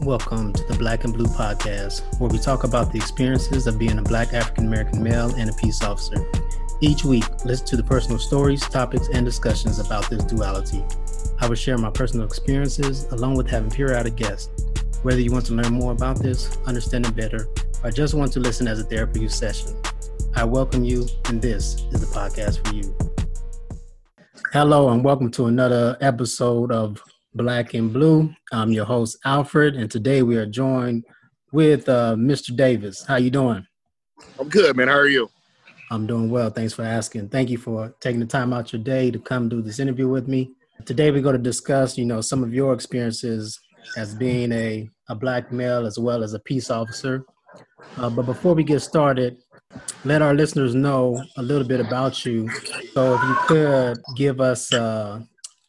Welcome to the Black and Blue Podcast, where we talk about the experiences of being a Black African American male and a peace officer. Each week, listen to the personal stories, topics, and discussions about this duality. I will share my personal experiences along with having periodic guests. Whether you want to learn more about this, understand it better, or just want to listen as a therapy session, I welcome you, and this is the podcast for you. Hello, and welcome to another episode of Black and Blue. I'm your host Alfred, and today we are joined with uh, Mr. Davis. How you doing? I'm good, man. How are you? I'm doing well. Thanks for asking. Thank you for taking the time out your day to come do this interview with me. Today we're going to discuss, you know, some of your experiences as being a, a black male as well as a peace officer. Uh, but before we get started, let our listeners know a little bit about you. So if you could give us uh,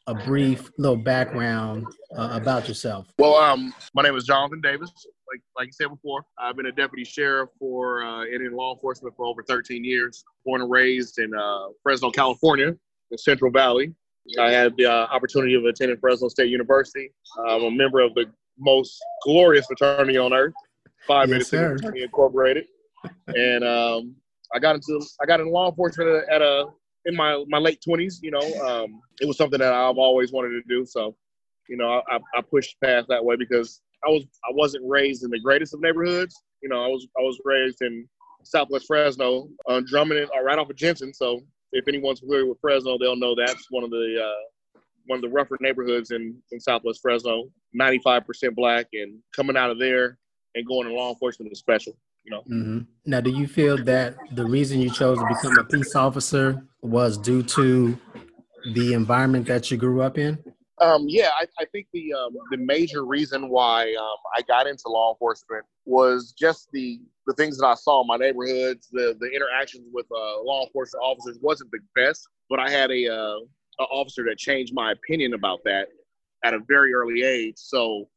a brief little background uh, about yourself. Well, um, my name is Jonathan Davis. Like like you said before, I've been a deputy sheriff for uh, in law enforcement for over 13 years. Born and raised in uh, Fresno, California, in Central Valley. I had the uh, opportunity of attending Fresno State University. I'm a member of the most glorious fraternity on earth, Phi Beta Sigma Incorporated, and um, I got into I got into law enforcement at a, at a in my my late twenties, you know, um, it was something that I've always wanted to do. So, you know, I, I pushed past that way because I was I wasn't raised in the greatest of neighborhoods. You know, I was I was raised in Southwest Fresno on Drummond, uh, right off of Jensen. So, if anyone's familiar with Fresno, they'll know that's one of the uh, one of the rougher neighborhoods in, in Southwest Fresno. Ninety five percent black, and coming out of there and going to law enforcement is special you know. Mm-hmm. Now, do you feel that the reason you chose to become a peace officer was due to the environment that you grew up in? Um, yeah, I, I, think the um, the major reason why um, I got into law enforcement was just the the things that I saw in my neighborhoods. The the interactions with uh, law enforcement officers wasn't the best, but I had a, uh, a officer that changed my opinion about that at a very early age. So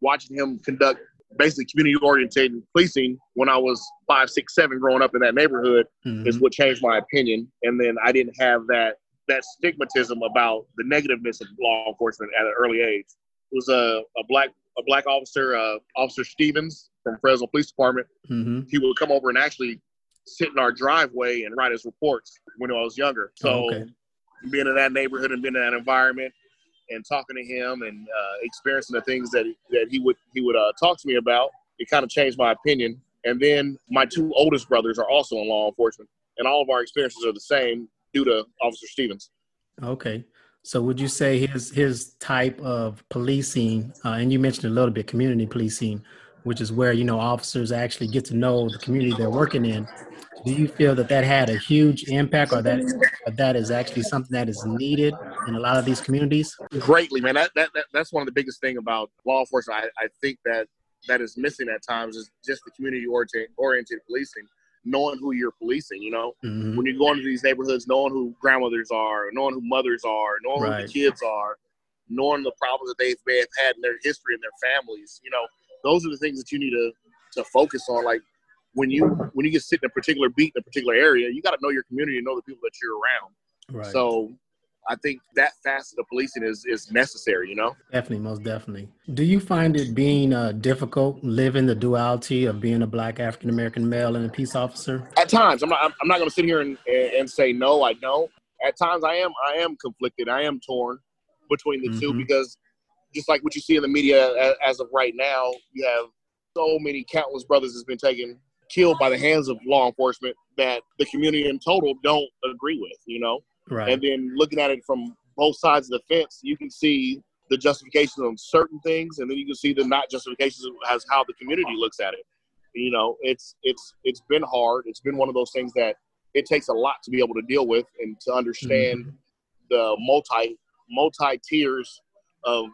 watching him conduct basically community oriented policing when I was five, six, seven, growing up in that neighborhood mm-hmm. is what changed my opinion. And then I didn't have that that stigmatism about the negativeness of law enforcement at an early age. It was a, a black a black officer, uh, Officer Stevens from Fresno Police Department. Mm-hmm. He would come over and actually sit in our driveway and write his reports when I was younger. So oh, okay. being in that neighborhood and being in that environment, and talking to him and uh, experiencing the things that that he would he would uh, talk to me about, it kind of changed my opinion. And then my two oldest brothers are also in law enforcement, and all of our experiences are the same due to Officer Stevens. Okay. So would you say his his type of policing, uh, and you mentioned a little bit community policing, which is where you know officers actually get to know the community they're working in, do you feel that that had a huge impact or that that is actually something that is needed in a lot of these communities greatly man that, that, that that's one of the biggest thing about law enforcement I, I think that that is missing at times is just the community oriented, oriented policing knowing who you're policing you know mm-hmm. when you go into these neighborhoods knowing who grandmothers are knowing who mothers are knowing right. who the kids are knowing the problems that they may have had in their history and their families you know those are the things that you need to to focus on like when you when you get sit in a particular beat in a particular area, you got to know your community and know the people that you're around. Right. So I think that facet of policing is is necessary. You know, definitely, most definitely. Do you find it being uh, difficult living the duality of being a Black African American male and a peace officer? At times, I'm not. I'm not going to sit here and, and say no. I don't. At times, I am. I am conflicted. I am torn between the mm-hmm. two because just like what you see in the media as, as of right now, you have so many countless brothers that's been taken killed by the hands of law enforcement that the community in total don't agree with, you know? Right. And then looking at it from both sides of the fence, you can see the justification on certain things, and then you can see the not justifications as how the community looks at it. You know, it's it's it's been hard. It's been one of those things that it takes a lot to be able to deal with and to understand mm-hmm. the multi multi tiers of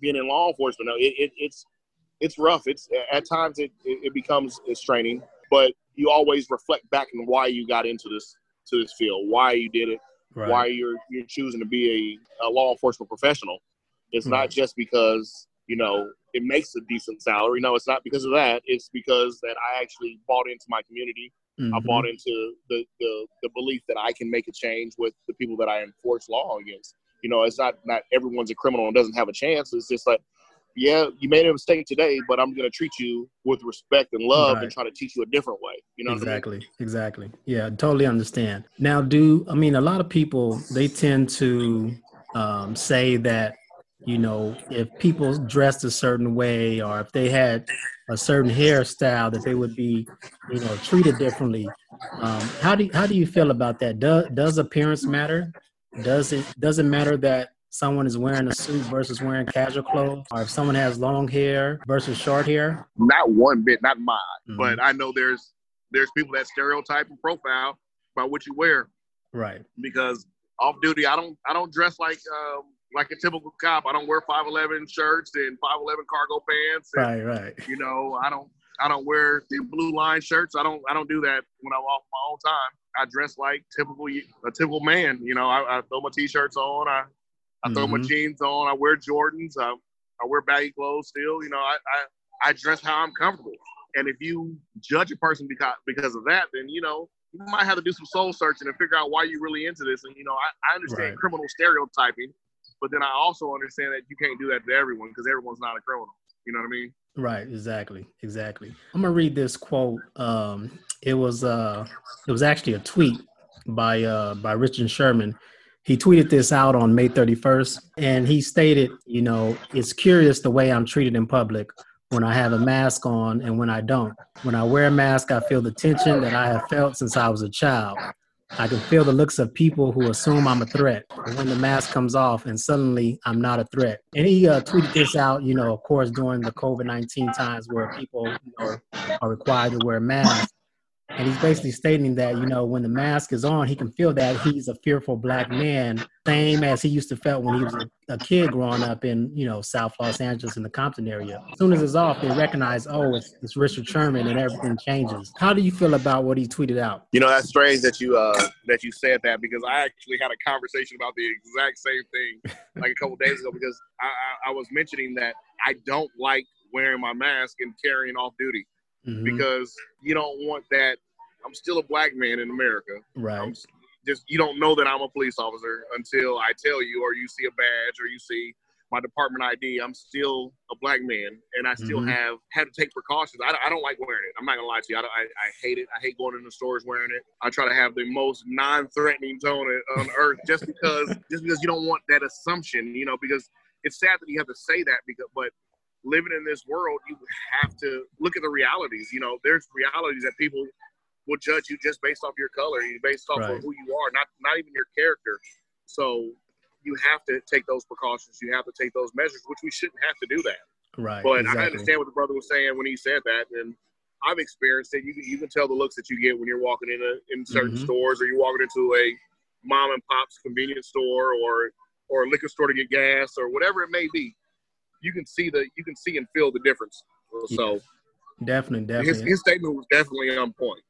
being in law enforcement. It, it, it's it's rough. It's at times it, it, becomes straining, but you always reflect back on why you got into this to this field, why you did it, right. why you're you're choosing to be a, a law enforcement professional. It's not just because you know it makes a decent salary. No, it's not because of that. It's because that I actually bought into my community. Mm-hmm. I bought into the, the the belief that I can make a change with the people that I enforce law against. You know, it's not not everyone's a criminal and doesn't have a chance. It's just like yeah, you made a mistake today, but I'm going to treat you with respect and love right. and try to teach you a different way. You know exactly, I mean? exactly. Yeah, totally understand. Now, do I mean a lot of people they tend to um, say that you know if people dressed a certain way or if they had a certain hairstyle that they would be you know treated differently. Um, how do how do you feel about that? Does does appearance matter? Does it does it matter that someone is wearing a suit versus wearing casual clothes, or if someone has long hair versus short hair? Not one bit, not mine. Mm-hmm. But I know there's there's people that stereotype and profile by what you wear. Right. Because off duty, I don't I don't dress like um, like a typical cop. I don't wear five eleven shirts and five eleven cargo pants. And, right, right. You know, I don't I don't wear the blue line shirts. I don't I don't do that when I'm off my own time. I dress like typical a typical man. You know, I, I throw my t-shirts on. I I throw mm-hmm. my jeans on. I wear Jordans. I, I wear baggy clothes still. You know, I, I, I dress how I'm comfortable. And if you judge a person because because of that, then you know you might have to do some soul searching and figure out why you're really into this. And you know, I, I understand right. criminal stereotyping, but then I also understand that you can't do that to everyone because everyone's not a criminal. You know what I mean? Right. Exactly. Exactly. I'm gonna read this quote. Um, it was uh, it was actually a tweet by uh by Richard Sherman he tweeted this out on May 31st, and he stated, you know, it's curious the way I'm treated in public when I have a mask on and when I don't. When I wear a mask, I feel the tension that I have felt since I was a child. I can feel the looks of people who assume I'm a threat. When the mask comes off, and suddenly I'm not a threat. And he uh, tweeted this out, you know, of course, during the COVID 19 times where people you know, are required to wear masks. And he's basically stating that, you know, when the mask is on, he can feel that he's a fearful black man, same as he used to felt when he was a, kid growing up in, you know, South Los Angeles in the Compton area. As soon as it's off, they recognize, oh, it's, it's Richard Sherman and everything changes. How do you feel about what he tweeted out? You know, that's strange that you uh that you said that because I actually had a conversation about the exact same thing like a couple days ago because I, I, I was mentioning that I don't like wearing my mask and carrying off duty mm-hmm. because you don't want that. I'm still a black man in America. Right. I'm just you don't know that I'm a police officer until I tell you, or you see a badge, or you see my department ID. I'm still a black man, and I still mm-hmm. have had to take precautions. I, I, don't like wearing it. I'm not gonna lie to you. I, I, I, hate it. I hate going into stores wearing it. I try to have the most non-threatening tone on earth, just because just because you don't want that assumption, you know, because it's sad that you have to say that because, but living in this world, you have to look at the realities. You know, there's realities that people will judge you just based off your color, based off right. of who you are, not not even your character. So you have to take those precautions. You have to take those measures, which we shouldn't have to do that. Right. But exactly. I understand what the brother was saying when he said that, and I've experienced it. You can you can tell the looks that you get when you're walking in a, in certain mm-hmm. stores, or you're walking into a mom and pop's convenience store, or or a liquor store to get gas, or whatever it may be you can see the you can see and feel the difference. So yeah. definitely, definitely, his, his statement was definitely on point.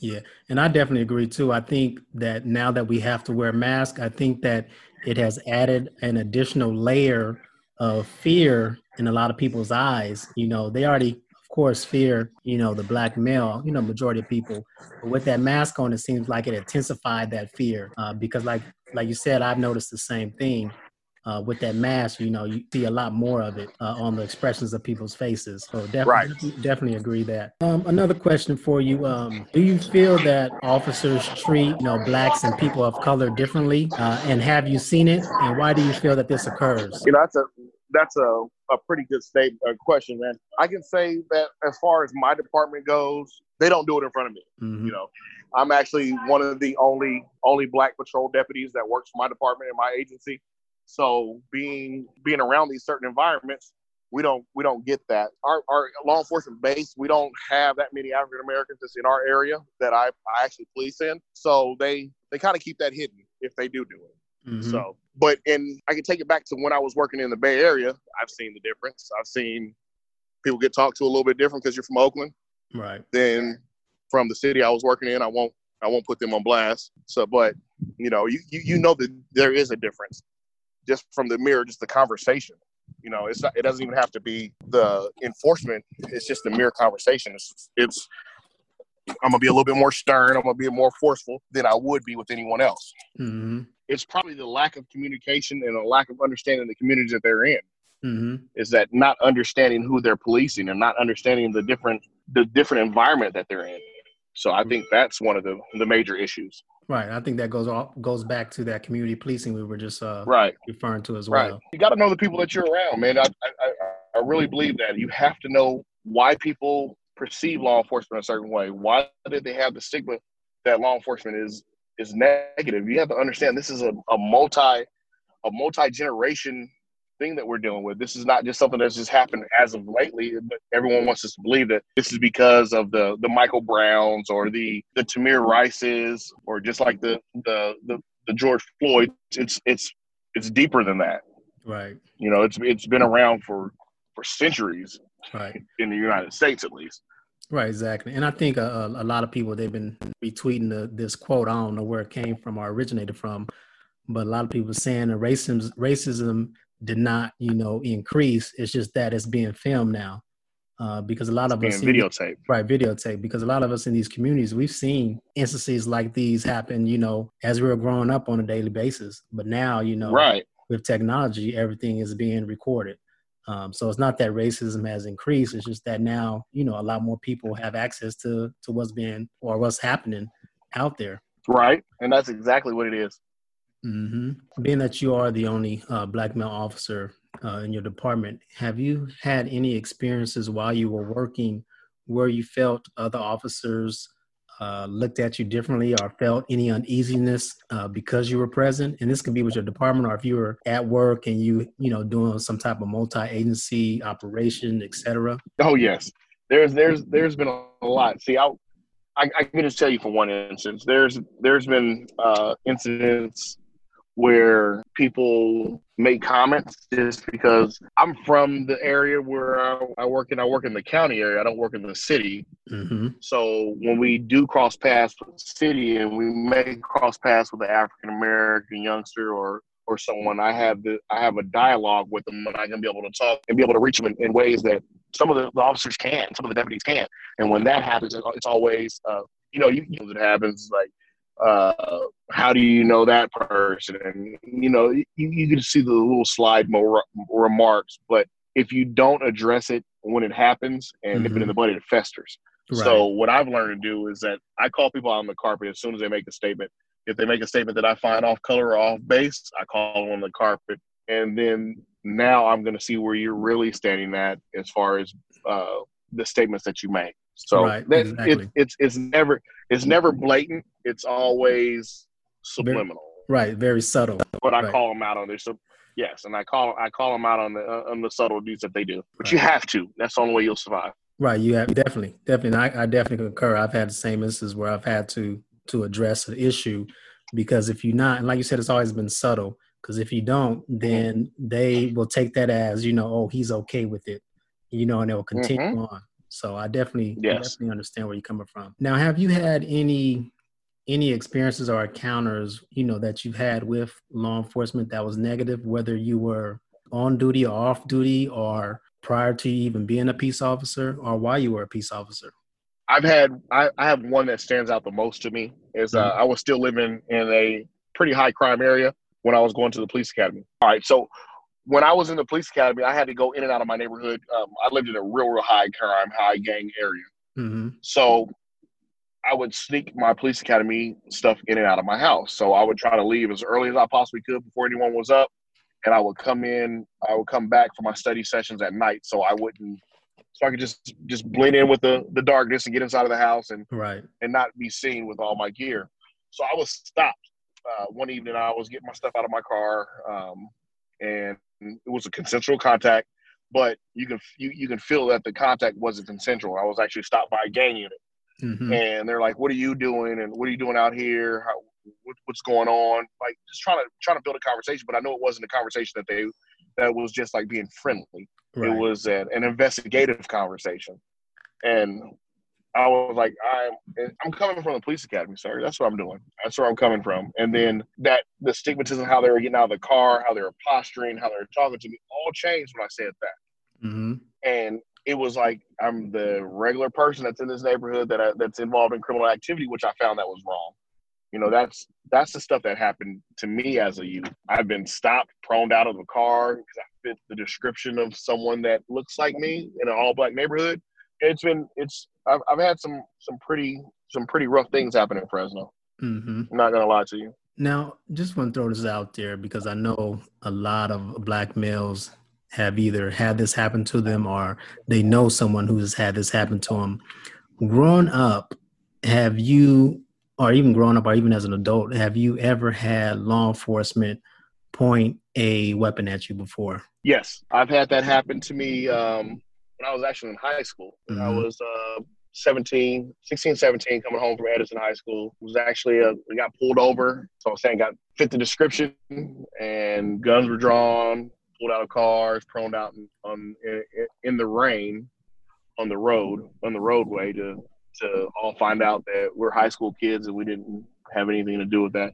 Yeah, and I definitely agree too. I think that now that we have to wear masks, I think that it has added an additional layer of fear in a lot of people's eyes. You know, they already, of course, fear, you know, the black male, you know, majority of people. But with that mask on, it seems like it intensified that fear uh, because, like, like you said, I've noticed the same thing uh, with that mask, you know, you see a lot more of it uh, on the expressions of people's faces. So definitely, right. definitely agree that. Um, another question for you: um, Do you feel that officers treat you know blacks and people of color differently, uh, and have you seen it? And why do you feel that this occurs? You know, that's a that's a, a pretty good state uh, question, man. I can say that as far as my department goes, they don't do it in front of me. Mm-hmm. You know, I'm actually one of the only only black patrol deputies that works for my department in my agency. So being being around these certain environments, we don't we don't get that. Our, our law enforcement base, we don't have that many African Americans that's in our area that I, I actually police in. So they they kind of keep that hidden if they do do it. Mm-hmm. So, but and I can take it back to when I was working in the Bay Area. I've seen the difference. I've seen people get talked to a little bit different because you're from Oakland, right? Then from the city I was working in, I won't I won't put them on blast. So, but you know, you you, you know that there is a difference just from the mirror, just the conversation. You know, it's not, it doesn't even have to be the enforcement. It's just the mere conversation. It's, it's I'm gonna be a little bit more stern. I'm gonna be more forceful than I would be with anyone else. Mm-hmm. It's probably the lack of communication and a lack of understanding the communities that they're in. mm-hmm. is that not understanding who they're policing and not understanding the different the different environment that they're in. So I think that's one of the the major issues. Right. I think that goes off goes back to that community policing we were just uh, right referring to as well. Right. You got to know the people that you're around, man. I, I I really believe that you have to know why people perceive law enforcement a certain way. Why did they have the stigma that law enforcement is is negative? You have to understand this is a, a multi a multi generation thing that we're dealing with. This is not just something that's just happened as of lately, but everyone wants us to believe that this is because of the the Michael Browns or the the Tamir Rices or just like the the the, the George Floyd. It's it's it's deeper than that. Right. You know, it's it's been around for for centuries. Right. In the United States, at least. Right, exactly. And I think uh, a, a lot of people they've been retweeting the, this quote. I don't know where it came from or originated from, but a lot of people saying that racism racism did not, you know, increase. It's just that it's being filmed now. Uh, because a lot of us videotape, right? Videotape. Because a lot of us in these communities, we've seen instances like these happen. You know, as we were growing up on a daily basis. But now, you know, right with technology, everything is being recorded. Um, so it's not that racism has increased. It's just that now, you know, a lot more people have access to to what's being or what's happening out there. Right, and that's exactly what it is. Mm-hmm. Being that you are the only uh, black male officer uh, in your department, have you had any experiences while you were working where you felt other officers uh, looked at you differently or felt any uneasiness uh, because you were present? And this can be with your department or if you were at work and you, you know, doing some type of multi-agency operation, etc. Oh yes, there's there's there's been a lot. See, I, I, I can just tell you for one instance. There's there's been uh, incidents where people make comments just because I'm from the area where I, I, work in. I work in the county area. I don't work in the city. Mm-hmm. So when we do cross paths with the city and we may cross paths with an African American youngster or or someone, I have the I have a dialogue with them and I can be able to talk and be able to reach them in, in ways that some of the, the, officers can, some of the deputies can't. And when that happens, it's always uh, you know you, you know, it happens like uh, how do you know that person? And you know, you, you can see the little slide mo- remarks, but if you don't address it when it happens and mm-hmm. nip it in mm-hmm. the bud, it festers. Right. So what I've learned to do is that I call people out on the carpet as soon as they make a statement. If they make a statement that I find off color or off base, I call them on the carpet, and then now I'm going to see where you're really standing at as far as uh, the statements that you make. So right, that, exactly. it, it's it's never it's never blatant. It's always subliminal. Very, right, very subtle. But I right. call them out on this. So yes, and I call I call them out on the uh, on the subtleties that they do. But right. you have to. That's the only way you'll survive. Right. You have definitely, definitely. I, I definitely concur. I've had the same instances where I've had to to address an issue because if you're not, and like you said, it's always been subtle. Because if you don't, then they will take that as you know, oh, he's okay with it, you know, and they'll continue mm-hmm. on. So I definitely, yes. I definitely understand where you're coming from. Now, have you had any any experiences or encounters, you know, that you've had with law enforcement that was negative, whether you were on duty or off duty or prior to even being a peace officer or while you were a peace officer? I've had I, I have one that stands out the most to me is uh, mm-hmm. I was still living in a pretty high crime area when I was going to the police academy. All right, so when I was in the police academy, I had to go in and out of my neighborhood. Um, I lived in a real, real high crime, high gang area. Mm-hmm. So I would sneak my police academy stuff in and out of my house. So I would try to leave as early as I possibly could before anyone was up. And I would come in, I would come back for my study sessions at night. So I wouldn't, so I could just, just blend in with the, the darkness and get inside of the house and, right. and not be seen with all my gear. So I was stopped. Uh, one evening, I was getting my stuff out of my car. Um, and it was a consensual contact, but you can you, you can feel that the contact wasn't consensual. I was actually stopped by a gang unit, mm-hmm. and they're like, "What are you doing? And what are you doing out here? How, what, what's going on?" Like just trying to trying to build a conversation, but I know it wasn't a conversation that they that was just like being friendly. Right. It was an, an investigative conversation, and I was like, I'm I'm coming from the police academy, sir. That's what I'm doing. That's where I'm coming from. And then that the stigmatism, how they were getting out of the car, how they were posturing, how they were talking to me, all changed when I said that. Mm-hmm. And it was like I'm the regular person that's in this neighborhood that I, that's involved in criminal activity, which I found that was wrong. You know, that's that's the stuff that happened to me as a youth. I've been stopped, prone out of the car because I fit the description of someone that looks like me in an all black neighborhood. It's been it's I've, I've had some some pretty some pretty rough things happen in Fresno. Mm-hmm. I'm not gonna lie to you. Now, just want to throw this out there because I know a lot of black males have either had this happen to them or they know someone who has had this happen to them. Growing up, have you, or even growing up, or even as an adult, have you ever had law enforcement point a weapon at you before? Yes, I've had that happen to me um, when I was actually in high school. Mm-hmm. I was uh, 17, 16, 17, coming home from Edison High School. It was actually a, we got pulled over. So I'm saying got fit the description and guns were drawn, pulled out of cars, prone out in, on, in, in the rain on the road, on the roadway to, to all find out that we're high school kids and we didn't have anything to do with that.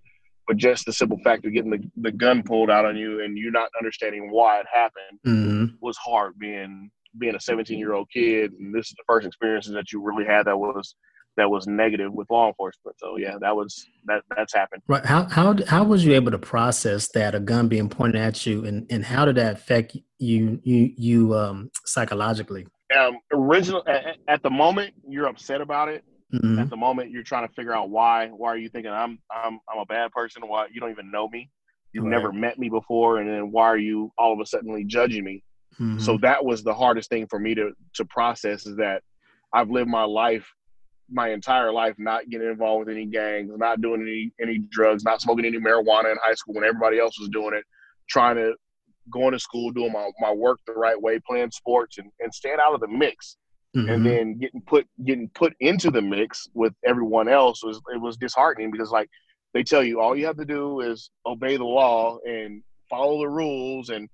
But just the simple fact of getting the, the gun pulled out on you and you not understanding why it happened mm-hmm. was hard being being a 17 year old kid, and this is the first experiences that you really had that was that was negative with law enforcement. So yeah, that was that that's happened. Right. How how how was you able to process that a gun being pointed at you, and and how did that affect you you you um psychologically? Um, original at, at the moment you're upset about it. Mm-hmm. At the moment you're trying to figure out why why are you thinking I'm I'm I'm a bad person? Why you don't even know me? You've right. never met me before, and then why are you all of a sudden judging me? Mm-hmm. So that was the hardest thing for me to to process is that I've lived my life my entire life not getting involved with any gangs, not doing any any drugs, not smoking any marijuana in high school when everybody else was doing it, trying to going to school, doing my, my work the right way, playing sports and, and staying out of the mix. Mm-hmm. And then getting put getting put into the mix with everyone else was it was disheartening because like they tell you all you have to do is obey the law and follow the rules and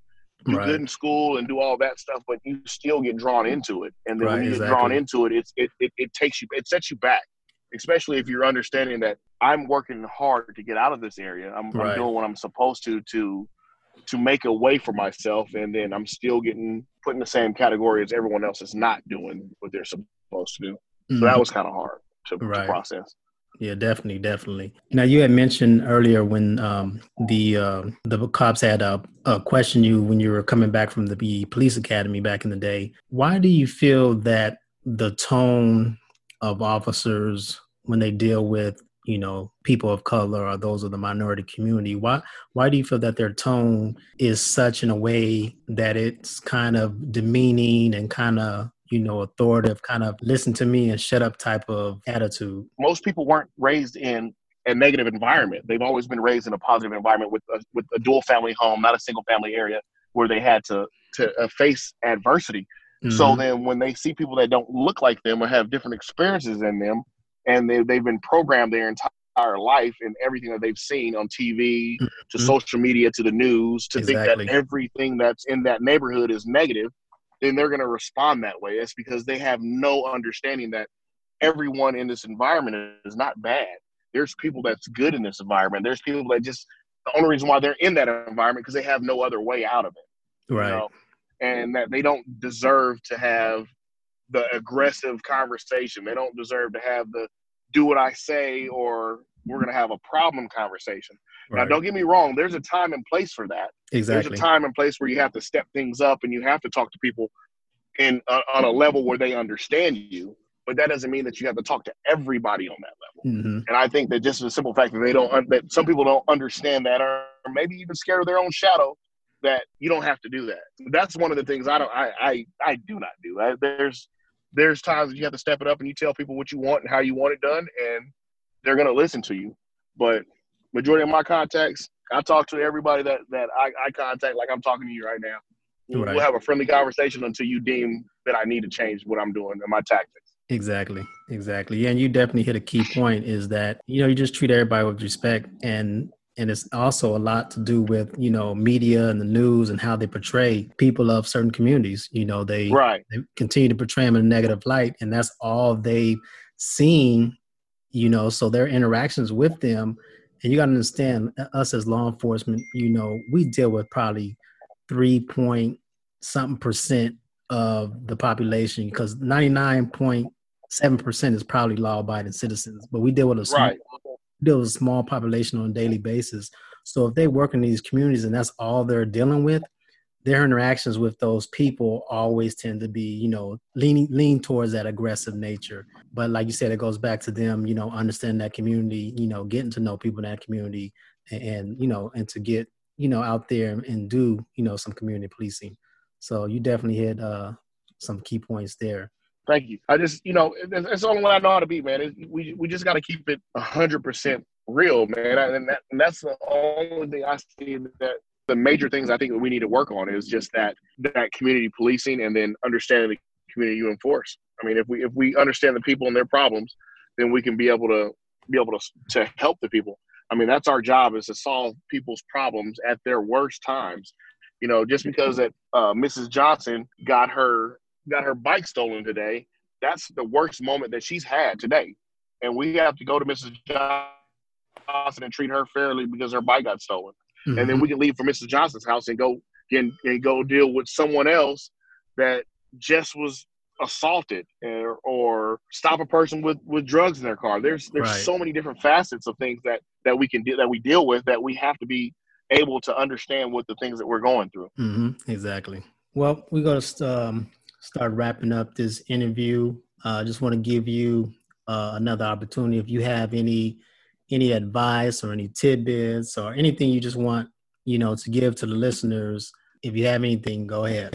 do right. good in school and do all that stuff, but you still get drawn into it. And then right, when you exactly. get drawn into it, it's it, it it takes you it sets you back. Especially if you're understanding that I'm working hard to get out of this area. I'm, right. I'm doing what I'm supposed to to to make a way for myself, and then I'm still getting put in the same category as everyone else is not doing what they're supposed to do. Mm-hmm. So that mm-hmm. was kind of hard to, to process. Yeah, definitely, definitely. Now you had mentioned earlier when um, the uh, the cops had uh, uh, questioned you when you were coming back from the police academy back in the day. Why do you feel that the tone of officers when they deal with you know people of color or those of the minority community why why do you feel that their tone is such in a way that it's kind of demeaning and kind of you know, authoritative kind of listen to me and shut up type of attitude. Most people weren't raised in a negative environment. They've always been raised in a positive environment with a, with a dual family home, not a single family area where they had to to uh, face adversity. Mm-hmm. So then when they see people that don't look like them or have different experiences in them, and they, they've been programmed their entire life and everything that they've seen on TV mm-hmm. to social media to the news to exactly. think that everything that's in that neighborhood is negative then they're going to respond that way. It's because they have no understanding that everyone in this environment is not bad. There's people that's good in this environment. There's people that just the only reason why they're in that environment because they have no other way out of it. Right. You know? And that they don't deserve to have the aggressive conversation. They don't deserve to have the do what I say or we're going to have a problem conversation. Right. Now, don't get me wrong. There's a time and place for that. Exactly. There's a time and place where you have to step things up and you have to talk to people in uh, on a level where they understand you. But that doesn't mean that you have to talk to everybody on that level. Mm-hmm. And I think that just the simple fact that they don't that some people don't understand that, or maybe even scared of their own shadow, that you don't have to do that. That's one of the things I don't. I I, I do not do. I, there's there's times that you have to step it up and you tell people what you want and how you want it done, and they're gonna listen to you. But majority of my contacts, I talk to everybody that that I, I contact like I'm talking to you right now. We'll, right. we'll have a friendly conversation until you deem that I need to change what I'm doing and my tactics. Exactly. Exactly. Yeah, and you definitely hit a key point is that, you know, you just treat everybody with respect and and it's also a lot to do with you know media and the news and how they portray people of certain communities you know they, right. they continue to portray them in a negative light and that's all they've seen you know so their interactions with them and you got to understand us as law enforcement you know we deal with probably three point something percent of the population because 99.7 percent is probably law abiding citizens but we deal with a small, right. deal with a small population on a daily basis. So if they work in these communities and that's all they're dealing with, their interactions with those people always tend to be, you know, leaning lean towards that aggressive nature. But like you said, it goes back to them, you know, understanding that community, you know, getting to know people in that community, and, and you know, and to get, you know, out there and do, you know, some community policing. So you definitely hit uh, some key points there. Thank you. I just, you know, it's the only way I know how to be, man. We we just got to keep it hundred percent real, man. And, that, and that's the only thing I see that the major things I think that we need to work on is just that that community policing and then understanding the community you enforce. I mean, if we if we understand the people and their problems, then we can be able to be able to to help the people. I mean, that's our job is to solve people's problems at their worst times. You know, just because that uh, Mrs. Johnson got her got her bike stolen today, that's the worst moment that she's had today, and we have to go to Mrs. Johnson and treat her fairly because her bike got stolen mm-hmm. and then mm-hmm. we can leave for Mrs. Johnson's house and go and, and go deal with someone else that just was assaulted or, or stop a person with with drugs in their car. There's there's right. so many different facets of things that that we can do that we deal with that we have to be able to understand what the things that we're going through. Mm-hmm. Exactly. Well, we're going to um, start wrapping up this interview. Uh, I uh, just want to give you uh, another opportunity. If you have any any advice or any tidbits or anything you just want, you know, to give to the listeners, if you have anything, go ahead.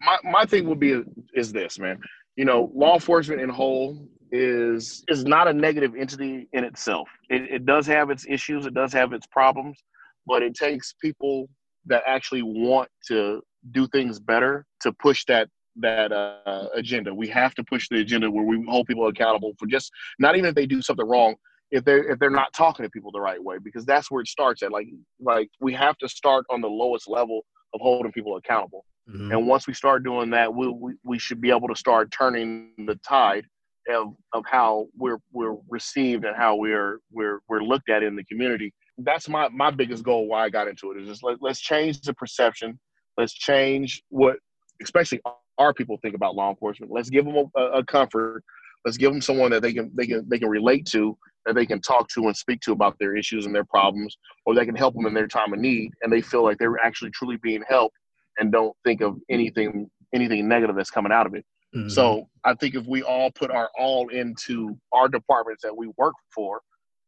My my thing would be is this, man. You know, law enforcement in whole is is not a negative entity in itself. It, it does have its issues, it does have its problems, but it takes people that actually want to do things better to push that that uh, agenda. We have to push the agenda where we hold people accountable for just not even if they do something wrong, if they're if they're not talking to people the right way because that's where it starts at. Like like we have to start on the lowest level of holding people accountable. Mm-hmm. and once we start doing that we, we we should be able to start turning the tide of of how we're we're received and how we're we're we're looked at in the community. That's my my biggest goal why i got into it is just let, let's change the perception. Let's change what especially our people think about law enforcement. Let's give them a, a comfort. Let's give them someone that they can they can they can relate to that they can talk to and speak to about their issues and their problems, or they can help them in their time of need, and they feel like they're actually truly being helped and don't think of anything anything negative that's coming out of it. Mm-hmm. So I think if we all put our all into our departments that we work for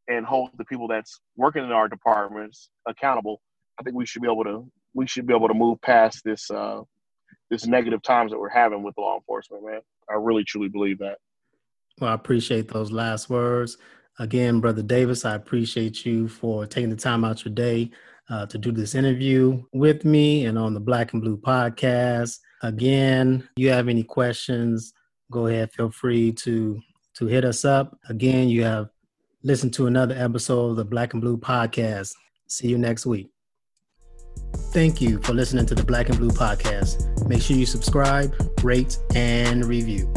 and hold the people that's working in our departments accountable, I think we should be able to we should be able to move past this uh, this negative times that we're having with law enforcement, man. I really truly believe that. Well, I appreciate those last words. Again, Brother Davis, I appreciate you for taking the time out your day uh, to do this interview with me and on the Black and Blue podcast. Again, you have any questions, go ahead, feel free to to hit us up. Again, you have listened to another episode of the Black and Blue podcast. See you next week. Thank you for listening to the Black and Blue podcast. Make sure you subscribe, rate, and review.